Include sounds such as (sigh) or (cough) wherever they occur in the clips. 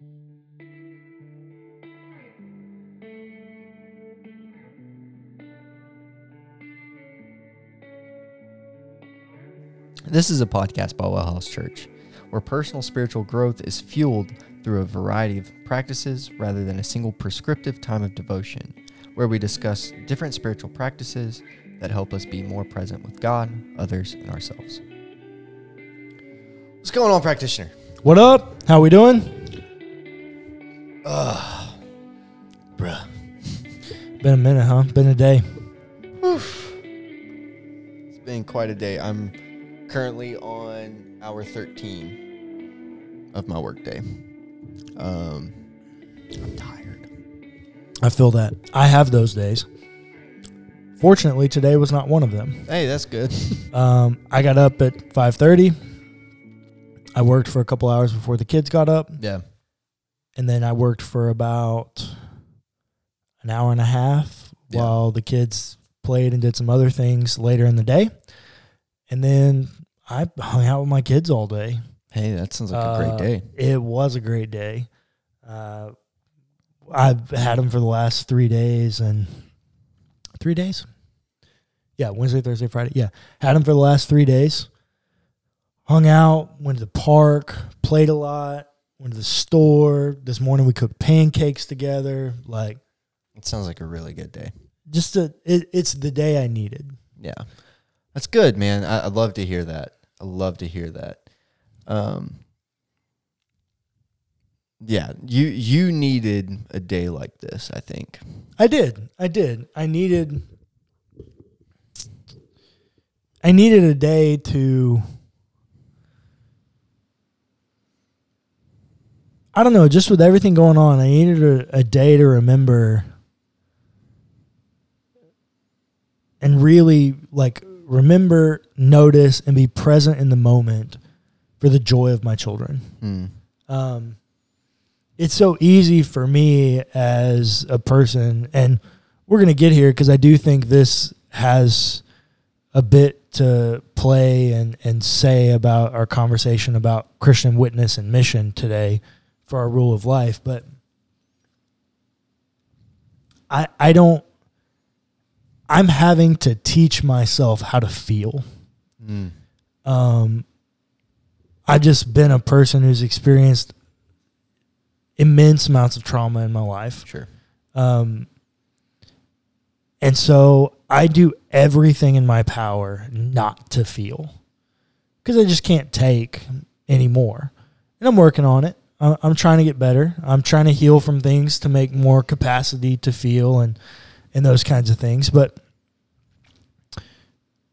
This is a podcast by Well House Church, where personal spiritual growth is fueled through a variety of practices rather than a single prescriptive time of devotion, where we discuss different spiritual practices that help us be more present with God, others, and ourselves. What's going on, practitioner? What up? How we doing? Bruh. (laughs) Been a minute, huh? Been a day. It's been quite a day. I'm currently on hour 13 of my workday. Um, I'm tired. I feel that. I have those days. Fortunately, today was not one of them. Hey, that's good. (laughs) Um, I got up at 5:30. I worked for a couple hours before the kids got up, yeah. And then I worked for about an hour and a half Yeah. while the kids played and did some other things later in the day. And then I hung out with my kids all day. Hey, that sounds like a great Uh, day. It was a great day. Uh, I've had them for the last three days and three days. Yeah, Wednesday, Thursday, Friday. Yeah, had them for the last three days. Hung out, went to the park, played a lot, went to the store. This morning we cooked pancakes together. Like It sounds like a really good day. just a, it, it's the day I needed. Yeah. That's good, man. I, I love to hear that. I love to hear that. Um, yeah, you you needed a day like this, I think. I did. I did. I needed I needed a day to I don't know, just with everything going on, I needed a, a day to remember and really like remember, notice and be present in the moment for the joy of my children Hmm. um, it's so easy for me as a person, and we're going to get here because I do think this has a bit to play and, and say about our conversation about Christian witness and mission today for our rule of life. But I, I don't, I'm having to teach myself how to feel Hmm. um, I've just been a person who's experienced immense amounts of trauma in my life. Sure. Um, and so I do everything in my power not to feel because I just can't take anymore. And I'm working on it. I'm trying to get better. I'm trying to heal from things to make more capacity to feel and, and those kinds of things. But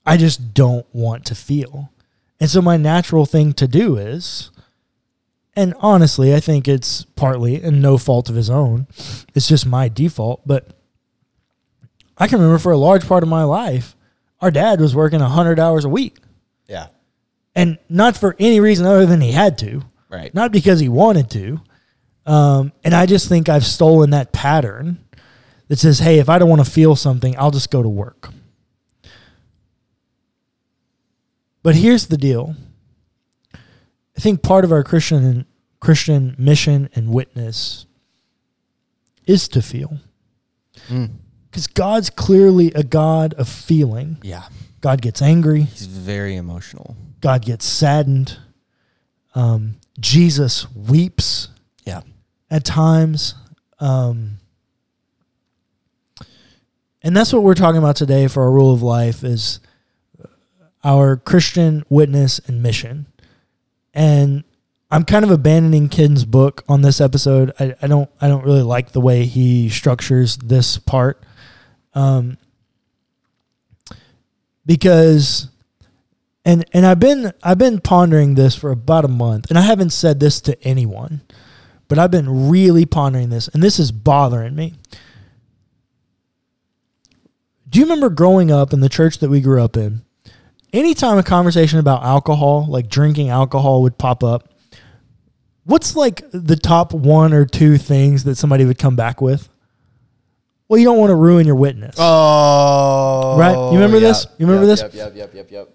I just don't want to feel. And so my natural thing to do is, and honestly, I think it's partly and no fault of his own. It's just my default. But I can remember for a large part of my life, our dad was working 100 hours a week. Yeah. And not for any reason other than he had to, Right. not because he wanted to. Um, and I just think I've stolen that pattern that says, hey, if I don't want to feel something, I'll just go to work. But here's the deal. I think part of our Christian Christian mission and witness is to feel. Because God's clearly a God of feeling. Yeah. God gets angry. He's very emotional. God gets saddened. Um, Jesus weeps Yeah. at times. Um, and that's what we're talking about today for our rule of life is our Christian witness and mission. And I'm kind of abandoning Ken's book on this episode. I, I don't I don't really like the way he structures this part. Um, because and and I've been I've been pondering this for about a month, and I haven't said this to anyone, but I've been really pondering this, and this is bothering me. Do you remember growing up in the church that we grew up in? Anytime a conversation about alcohol, like drinking alcohol, would pop up, what's like the top one or two things that somebody would come back with? Well, you don't want to ruin your witness. Oh. Right? You remember this? You remember this? Yep, yep, yep, yep, yep.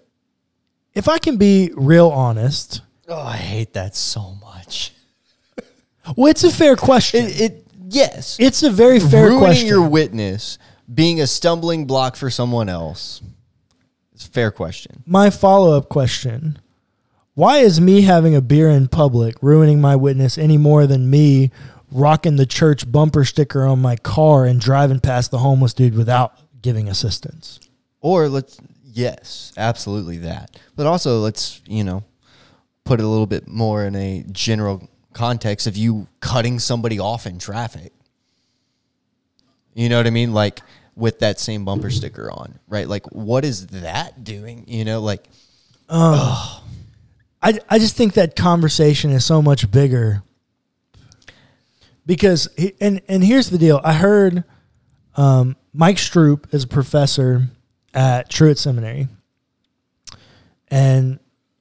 If I can be real honest, Oh, I hate that so much. Well, it's a fair question. It, it yes. it's a very fair question. Ruining question. your witness, being a stumbling block for someone else. It's a fair question. my follow up question why is me having a beer in public ruining my witness any more than me rocking the church bumper sticker on my car and driving past the homeless dude without giving assistance? Or let's yes, absolutely that. But also let's, you know, put it a little bit more in a general context of you cutting somebody off in traffic. You know what I mean? Like with that same bumper sticker on, right? Like what is that doing? You know, like Oh. I, I just think that conversation is so much bigger because he- and and here's the deal I heard um, Mike Stroope is a professor at Truett Seminary. And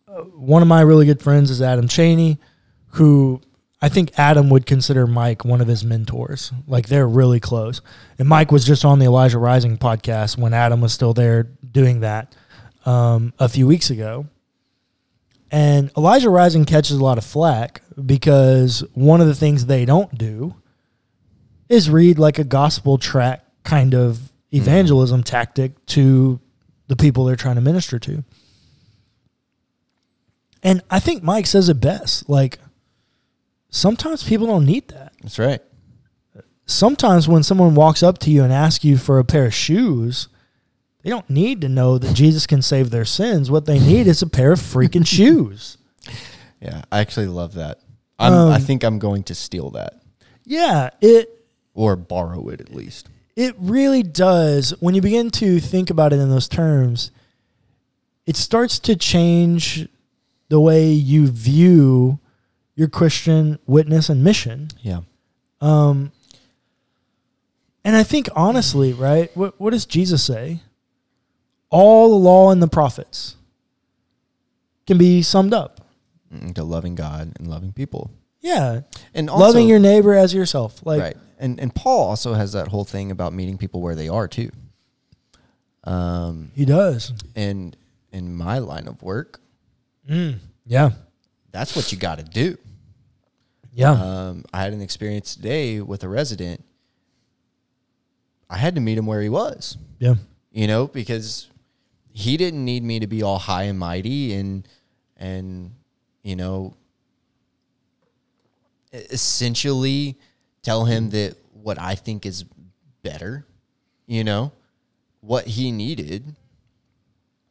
uh, one of my really good friends is Adam Cheney who I think Adam would consider Mike one of his mentors. Like they're really close. And Mike was just on the Elijah Rising podcast when Adam was still there doing that um, a few weeks ago. And Elijah Rising catches a lot of flack because one of the things they don't do is read like a gospel tract kind of evangelism tactic to the people they're trying to minister to. And I think Mike says it best. Like, sometimes people don't need that. that's right. Sometimes when someone walks up to you and asks you for a pair of shoes, they don't need to know that Jesus can save their sins. What they need is a pair of freaking (laughs) shoes. Yeah, I actually love that. I'm, I Um, think I'm going to steal that Yeah, it or borrow it at least. It really does. When you begin to think about it in those terms, it starts to change the way you view your Christian witness and mission. Yeah. Um, and I think honestly, right? What what does Jesus say? All the law and the prophets can be summed up. Mm, To loving God and loving people. Yeah, And also, loving your neighbor as yourself. Like, right. And and Paul also has that whole thing about meeting people where they are too. Um, he does. and in my line of work, Yeah, that's what you got to do. yeah, Um, I had an experience today with a resident. I had to meet him where he was, yeah, you know, because he didn't need me to be all high and mighty and and you know essentially tell him that what I think is better, you know, what he needed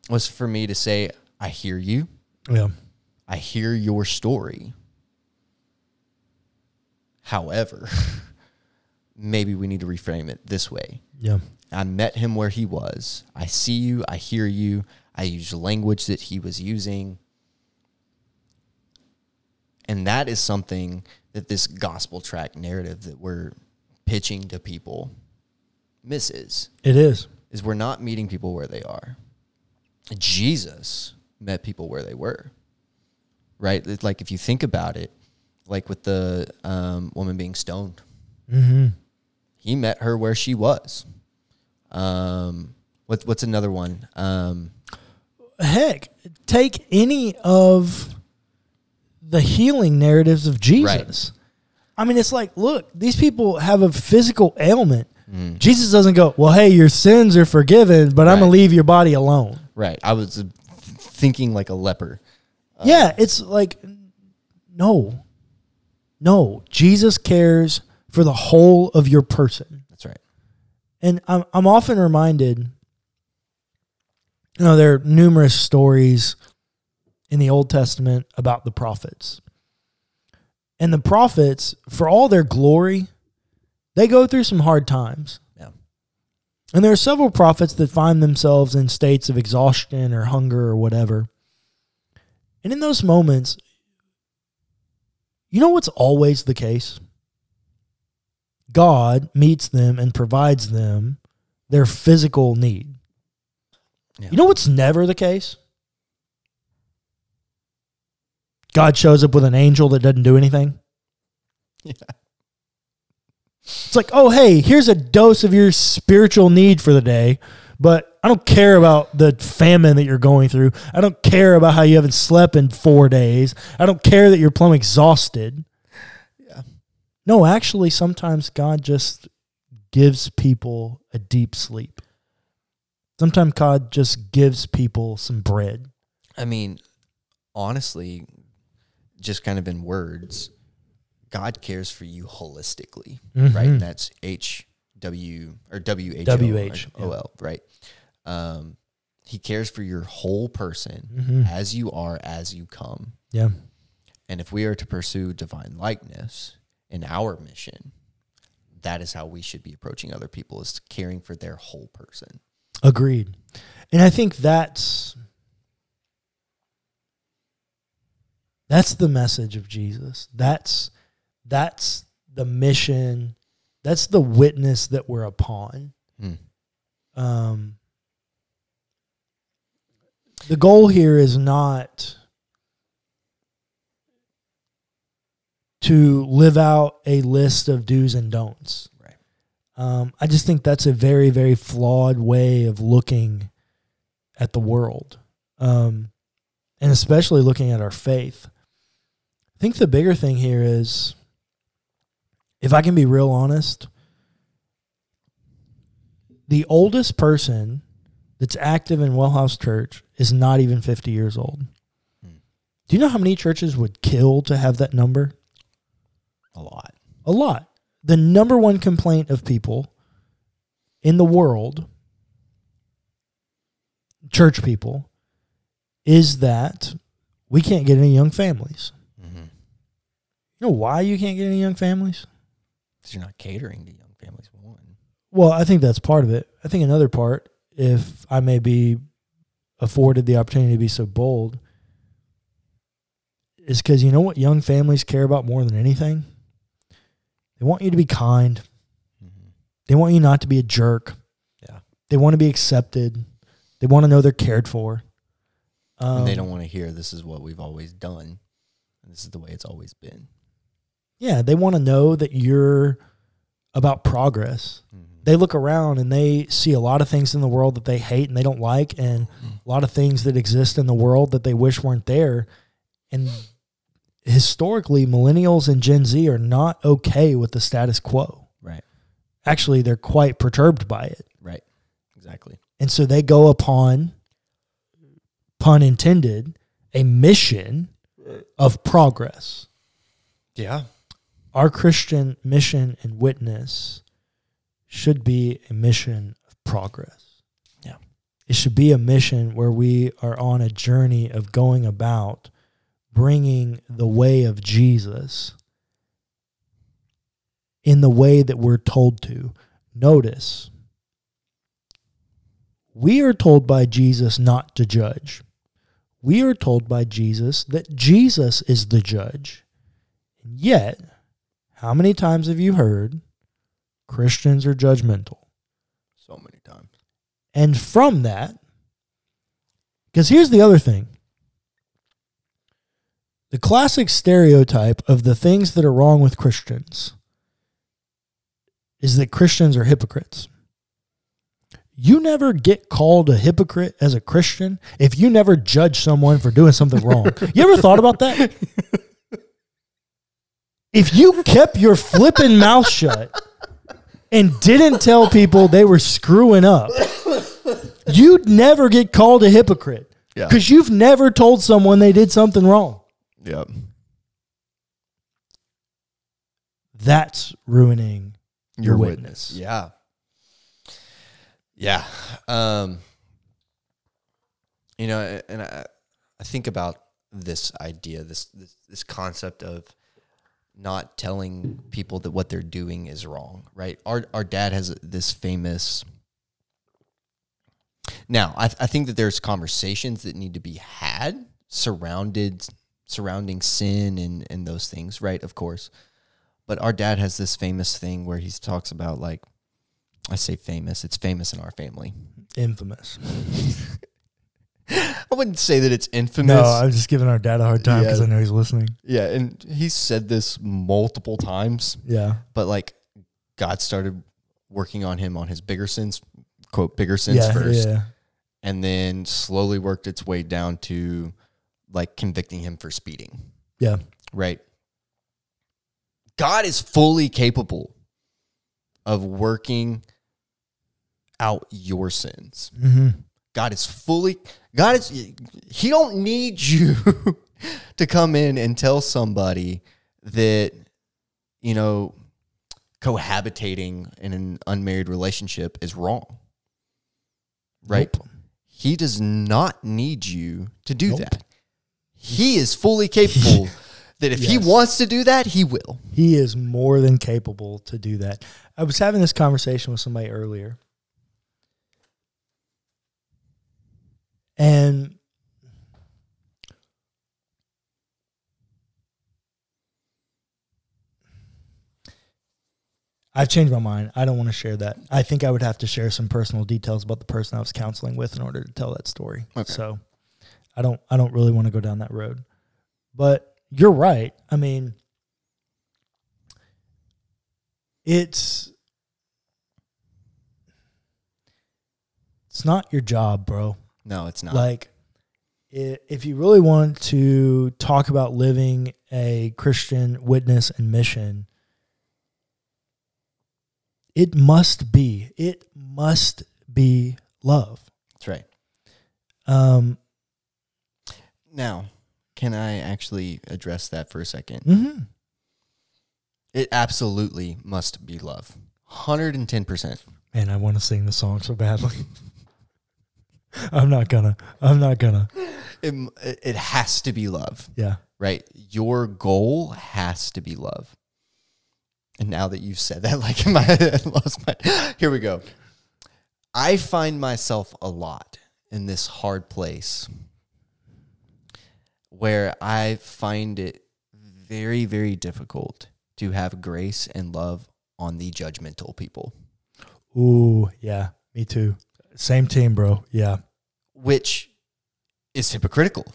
was for me to say, I hear you. yeah. I hear your story. However, (laughs) maybe we need to reframe it this way. Yeah. I met him where he was. I see you. I hear you. I use language that he was using. And that is something that this gospel tract narrative that we're pitching to people misses It is. is we're not meeting people where they are. Jesus met people where they were. Right? It's Like if you think about it, like with the um, woman being stoned, Mm-hmm. he met her where she was. Um, what's what's another one? Um, Heck, take any of the healing narratives of Jesus. I mean, it's like, look, these people have a physical ailment. Jesus doesn't go, well, hey, your sins are forgiven, but I'm going to leave your body alone. right. I was uh, thinking like a leper. yeah, it's like, no, no. Jesus cares for the whole of your person. That's right. And I'm, I'm often reminded, you know, there are numerous stories in the Old Testament about the prophets. And the prophets, for all their glory, they go through some hard times. Yeah. And there are several prophets that find themselves in states of exhaustion or hunger or whatever. And in those moments, you know what's always the case? God meets them and provides them their physical need. Yeah. You know what's never the case? God shows up with an angel that doesn't do anything. Yeah. It's like, oh, hey, here's a dose of your spiritual need for the day, but I don't care about the famine that you're going through. I don't care about how you haven't slept in four days. I don't care that you're plumb exhausted. Yeah. No, actually, sometimes God just gives people a deep sleep. Sometimes God just gives people some bread. I mean, honestly, just kind of in words, God cares for you holistically, right? Mhm. And that's H W or W H O WH, or O L, right? Um, he cares for your whole person Mhm. as you are, as you come. Yeah. And if we are to pursue divine likeness in our mission, that is how we should be approaching other people is caring for their whole person. Agreed. And I think that's that's the message of Jesus. That's that's the mission. That's the witness that we're upon. Hmm. Um, the goal here is not to live out a list of do's and don'ts. Right. Um, I just think that's a very, very flawed way of looking at the world, um, and especially looking at our faith. I think the bigger thing here is, if I can be real honest, the oldest person that's active in Wellhouse Church is not even 50 years old. Hmm. Do you know how many churches would kill to have that number? A lot. A lot. The number one complaint of people in the world, church people, is that we can't get any young families. You know why you can't get any young families? Because you're not catering to young families. One. Well, I think that's part of it. I think another part, if I may be afforded the opportunity to be so bold, is because you know what young families care about more than anything? They want you to be kind. Mm-hmm. They want you not to be a jerk. Yeah. They want to be accepted. They want to know they're cared for. Um, and they don't want to hear this is what we've always done. And this is the way it's always been. Yeah, they want to know that you're about progress. Mm-hmm. They look around and they see a lot of things in the world that they hate and they don't like, and a lot of things that exist in the world that they wish weren't there. And historically, millennials and Gen Z are not okay with the status quo. Right. Actually, they're quite perturbed by it. Right. Exactly. And so they go upon, pun intended, a mission of progress. Yeah. Our Christian mission and witness should be a mission of progress. Yeah. It should be a mission where we are on a journey of going about bringing the way of Jesus in the way that we're told to. Notice, we are told by Jesus not to judge. We are told by Jesus that Jesus is the judge. And yet, how many times have you heard Christians are judgmental? So many times. And from that, because here's the other thing the classic stereotype of the things that are wrong with Christians is that Christians are hypocrites. You never get called a hypocrite as a Christian if you never judge someone for doing something wrong. (laughs) You ever thought about that? If you kept your flipping mouth shut and didn't tell people they were screwing up, you'd never get called a hypocrite Yeah. because you've never told someone they did something wrong. Yep. That's ruining your witness. Yeah. Yeah. Um, you know, and I, I think about this idea, this, this this concept of not telling people that what they're doing is wrong, right? Our our dad has this famous. Now, I, I think that there's conversations that need to be had surrounded surrounding sin and and those things, right? Of course, but our dad has this famous thing where he talks about like, I say famous, it's famous in our family. Infamous. (laughs) I wouldn't say that it's infamous. No, I'm just giving our dad a hard time because Yeah. I know he's listening. yeah, and he's said this multiple times, Yeah. but like God started working on him on his bigger sins, quote, bigger sins yeah, first, yeah. and then slowly worked its way down to like convicting him for speeding, Yeah. right? God is fully capable of working out your sins. Mm-hmm. God is fully God is he don't need (laughs) you to come in and tell somebody that you know cohabitating in an unmarried relationship is wrong. Right? Nope. He does not need you to do Nope. that. He is fully capable (laughs) that if he wants to do that, he will. He is more than capable to do that. I was having this conversation with somebody earlier. And I've changed my mind. I don't want to share that. I think I would have to share some personal details about the person I was counseling with in order to tell that story. Okay. So I don't I don't really want to go down that road. But you're right. I mean, it's it's not your job, bro. No, it's not. Like if you really want to talk about living a Christian witness and mission, it must be it must be love. That's right. Um Now, can I actually address that for a second? mhm. It absolutely must be love. 110%. Man, I want to sing the song so badly. (laughs) I'm not gonna. I'm not gonna. It, it has to be love, Yeah. right? Your goal has to be love. And now that you've said that, (laughs) like my I (laughs) lost my. Here we go. I find myself a lot in this hard place where I find it very, very difficult to have grace and love on the judgmental people. Ooh, yeah. Me too. Same team, bro. Yeah. which is hypocritical.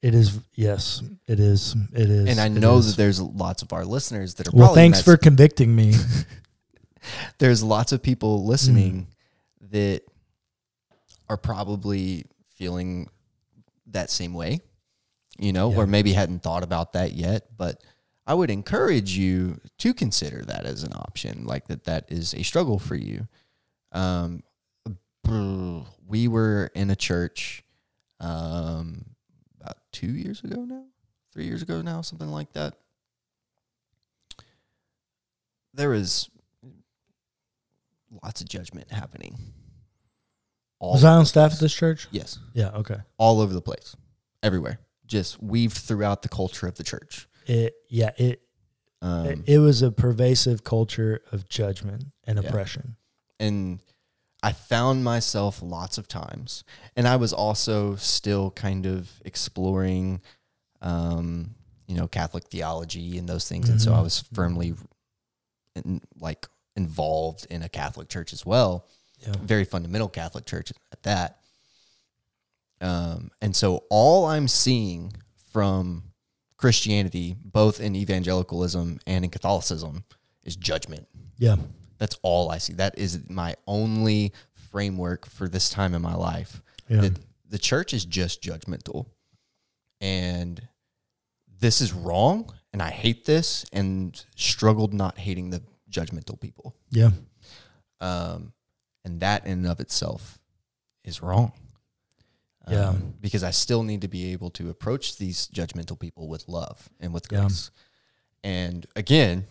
It is. Yes, it is. It is. And I know that there's lots of our listeners that are Well, thanks for convicting me. (laughs) there's lots of people listening Mm. that are probably feeling that same way, you know, Yeah. or maybe hadn't thought about that yet, but I would encourage you to consider that as an option, like that that is a struggle for you. Um, we were in a church um, about two years ago now, three years ago now, something like that. There was lots of judgment happening. All Was I on staff at this church? Yes, Yeah. Okay. all over the place, everywhere, just weaved throughout the culture of the church. It. Yeah. It. Um, it, it was a pervasive culture of judgment and Yeah. oppression. And I found myself lots of times, and I was also still kind of exploring, um, you know, Catholic theology and those things, and so I Mhm. was firmly, in, like, involved in a Catholic church as well. Yeah. very fundamental Catholic church at that. Um, and so all I'm seeing from Christianity, both in evangelicalism and in Catholicism, is judgment. Yeah. That's all I see. That is my only framework for this time in my life. Yeah. That the church is just judgmental. And this is wrong. And I hate this and struggled not hating the judgmental people. yeah. Um, and that in and of itself is wrong. Yeah. Um, because I still need to be able to approach these judgmental people with love and with Yeah. grace. And again,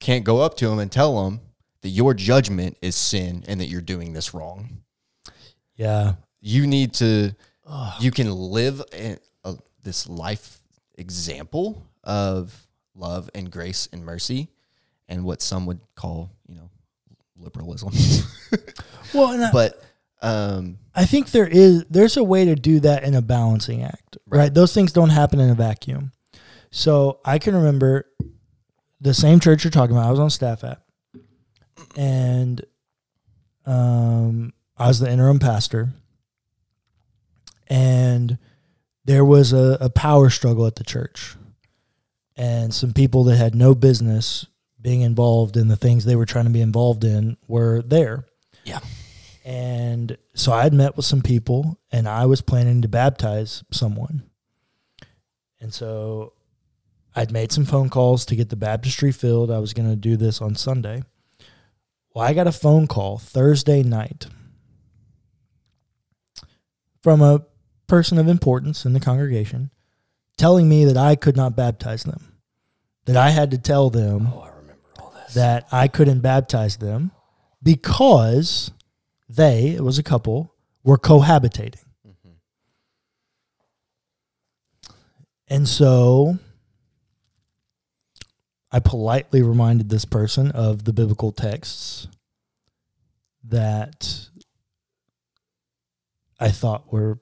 can't go up to them and tell them that your judgment is sin and that you're doing this wrong. Yeah. You need to, Ugh. you can live a, a, this life example of love and grace and mercy and what some would call, you know, liberalism. (laughs) Well, and I, but um, I think there is there's a way to do that in a balancing act, right? Right. Those things don't happen in a vacuum. So I can remember the same church you're talking about. I was on staff at, and um, I was the interim pastor, and there was a, a power struggle at the church, and some people that had no business being involved in the things they were trying to be involved in were there. Yeah. And so I had met with some people and I was planning to baptize someone. And so I'd made some phone calls to get the baptistry filled. I was going to do this on Sunday. Well, I got a phone call Thursday night from a person of importance in the congregation telling me that I could not baptize them, that I had to tell them Oh, I remember all this. that I couldn't baptize them because they, it was a couple, were cohabitating. Mm-hmm. And so I politely reminded this person of the biblical texts that I thought were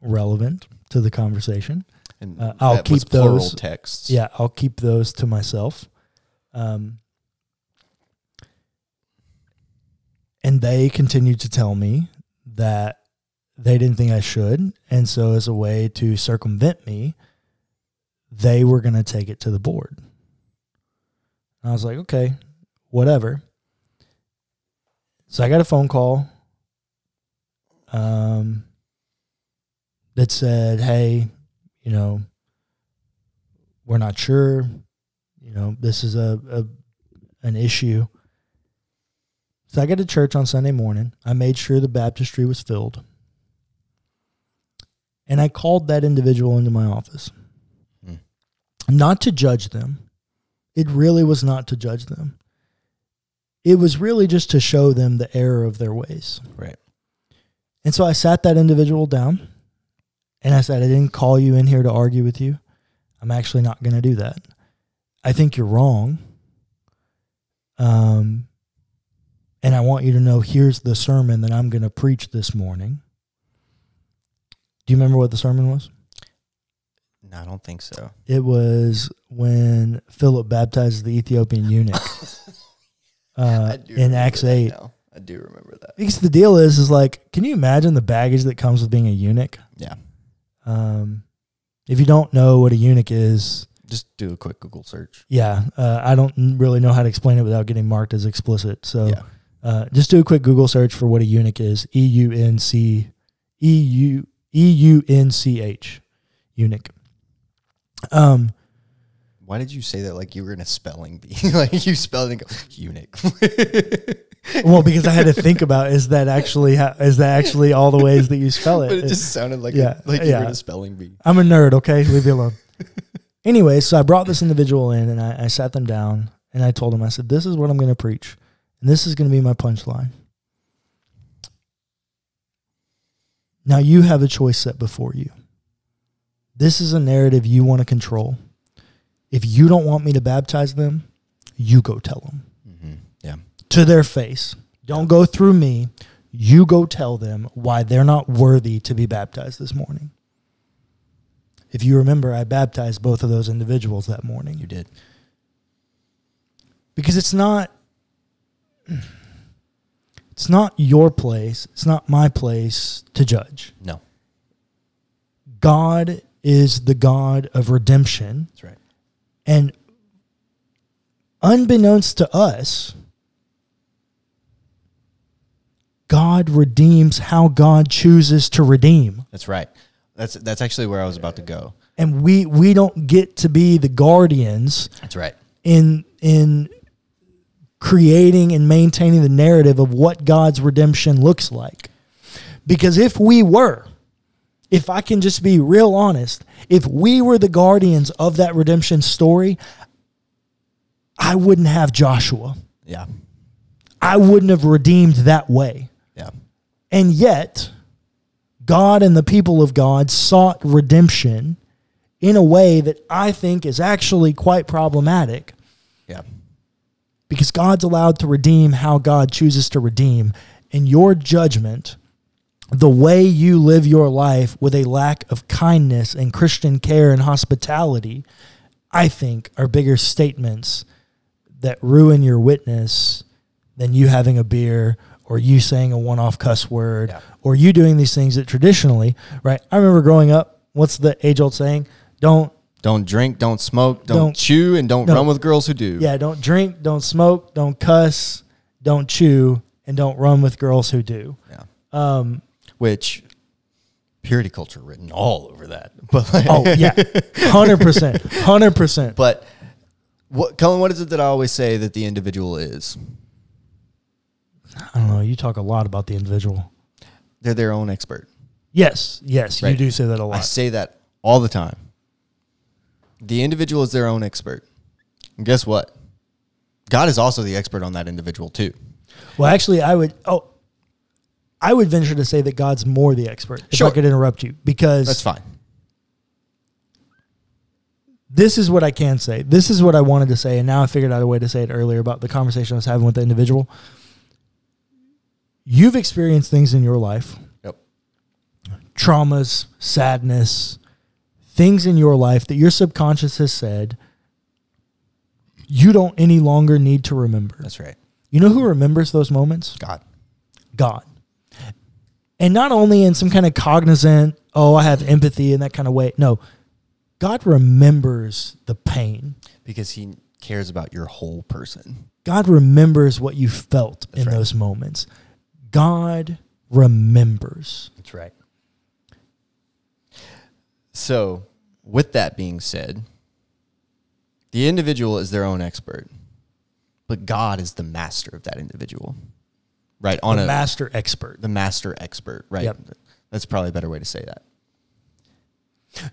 relevant to the conversation. And Uh, I'll keep those- texts. Yeah, I'll keep those to myself. Um, and they continued to tell me that they didn't think I should. And so, as a way to circumvent me, they were going to take it to the board. I was like, okay, whatever. So I got a phone call um, that said, hey, you know, we're not sure. You know, this is a, a an issue. So I got to church on Sunday morning. I made sure the baptistry was filled. And I called that individual into my office. Hmm. Not to judge them. It really was not to judge them. It was really just to show them the error of their ways. Right. And so I sat that individual down and I said, I didn't call you in here to argue with you. I'm actually not going to do that. I think you're wrong. Um, and I want you to know here's the sermon that I'm going to preach this morning. Do you remember what the sermon was? No, I don't think so. It was when Philip baptizes the Ethiopian eunuch (laughs) uh, in Acts 8. now. I do remember that. Because the deal is, is like, can you imagine the baggage that comes with being a eunuch? Yeah. Um, if you don't know what a eunuch is, Just do a quick Google search. yeah, uh, I don't really know how to explain it without getting marked as explicit. So Yeah. uh, just do a quick Google search for what a eunuch is. E U N C E U E U N C H eunuch. Um, Why did you say that like you were in a spelling bee? (laughs) like you spelled it and go, eunuch. (laughs) well, because I had to think about is that actually how, is that actually all the ways that you spell it? but it just sounded like Yeah, a, like you were in a spelling bee. I'm a nerd, okay? Leave me alone. anyway, so I brought this individual in and I, I sat them down and I told them, I said, This is what I'm going to preach. And this is going to be my punchline. Now you have a choice set before you. This is a narrative you want to control. If you don't want me to baptize them, you go tell them Mm-hmm. Yeah. to their face. Don't go through me. You go tell them why they're not worthy to be baptized this morning. If you remember, I baptized both of those individuals that morning You did. because it's not it's not your place, it's not my place to judge. No. God is the God of redemption. That's right. And unbeknownst to us, God redeems how God chooses to redeem. That's right. That's that's actually where I was about to go. And we we don't get to be the guardians That's right. in in creating and maintaining the narrative of what God's redemption looks like. Because if we were, if I can just be real honest, if we were the guardians of that redemption story, I wouldn't have Joshua. Yeah. I wouldn't have redeemed that way. Yeah. And yet, God and the people of God sought redemption in a way that I think is actually quite problematic Yeah. because God's allowed to redeem how God chooses to redeem. And your judgment, the way you live your life with a lack of kindness and Christian care and hospitality, I think are bigger statements that ruin your witness than you having a beer or you saying a one off cuss word Yeah. or you doing these things that traditionally, right? I remember growing up, what's the age old saying? Don't Don't drink, don't smoke, don't, Don't- chew, and don't no. run with girls who do. Yeah, don't drink, don't smoke, don't cuss, don't chew, and don't run with girls who do. Yeah. Um, Which purity culture written all over that. (laughs) But like, Oh yeah, (laughs) hundred percent, hundred percent. but what, Cullen, what is it that I always say that the individual is? I don't know. You talk a lot about the individual. They're their own expert. Yes, yes, you do say that a lot. I say that all the time. The individual is their own expert. And guess what? God is also the expert on that individual too. Well, actually, I would. Oh, I would venture to say that God's more the expert. If Sure. I could interrupt you, because That's fine. this is what I can say. This is what I wanted to say, and now I figured out a way to say it earlier about the conversation I was having with the individual. You've experienced things in your life, Yep. traumas, sadness, things in your life that your subconscious has said you don't any longer need to remember. That's right. You know who remembers those moments? God. God. And not only in some kind of cognizant, oh, I have empathy in that kind of way. No, God remembers the pain. Because he cares about your whole person. God remembers what you felt That's in right. those moments. God remembers. That's right. So, with that being said, the individual is their own expert, but God is the master of that individual. Right? On the a master expert. the master expert, right? Yep. That's probably a better way to say that.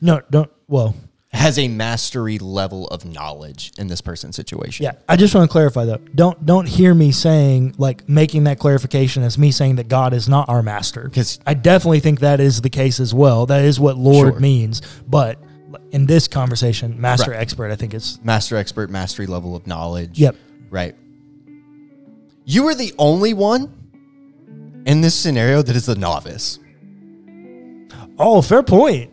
No, don't. Well, Has a mastery level of knowledge in this person's situation. yeah. I just want to clarify though. Don't don't hear me saying like making that clarification as me saying that God is not our master. Because I definitely think that is the case as well. That is what Lord Sure. means. But in this conversation, master Right. expert, I think it's master expert, mastery level of knowledge. yep. Right. You are the only one in this scenario that is a novice. Oh, fair point.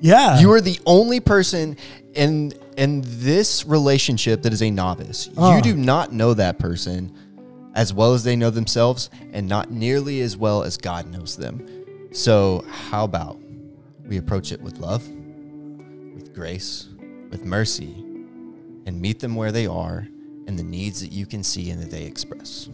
Yeah. You are the only person in in this relationship that is a novice. Ah. You do not know that person as well as they know themselves and not nearly as well as God knows them. So, how about we approach it with love, with grace, with mercy, and meet them where they are and the needs that you can see and that they express.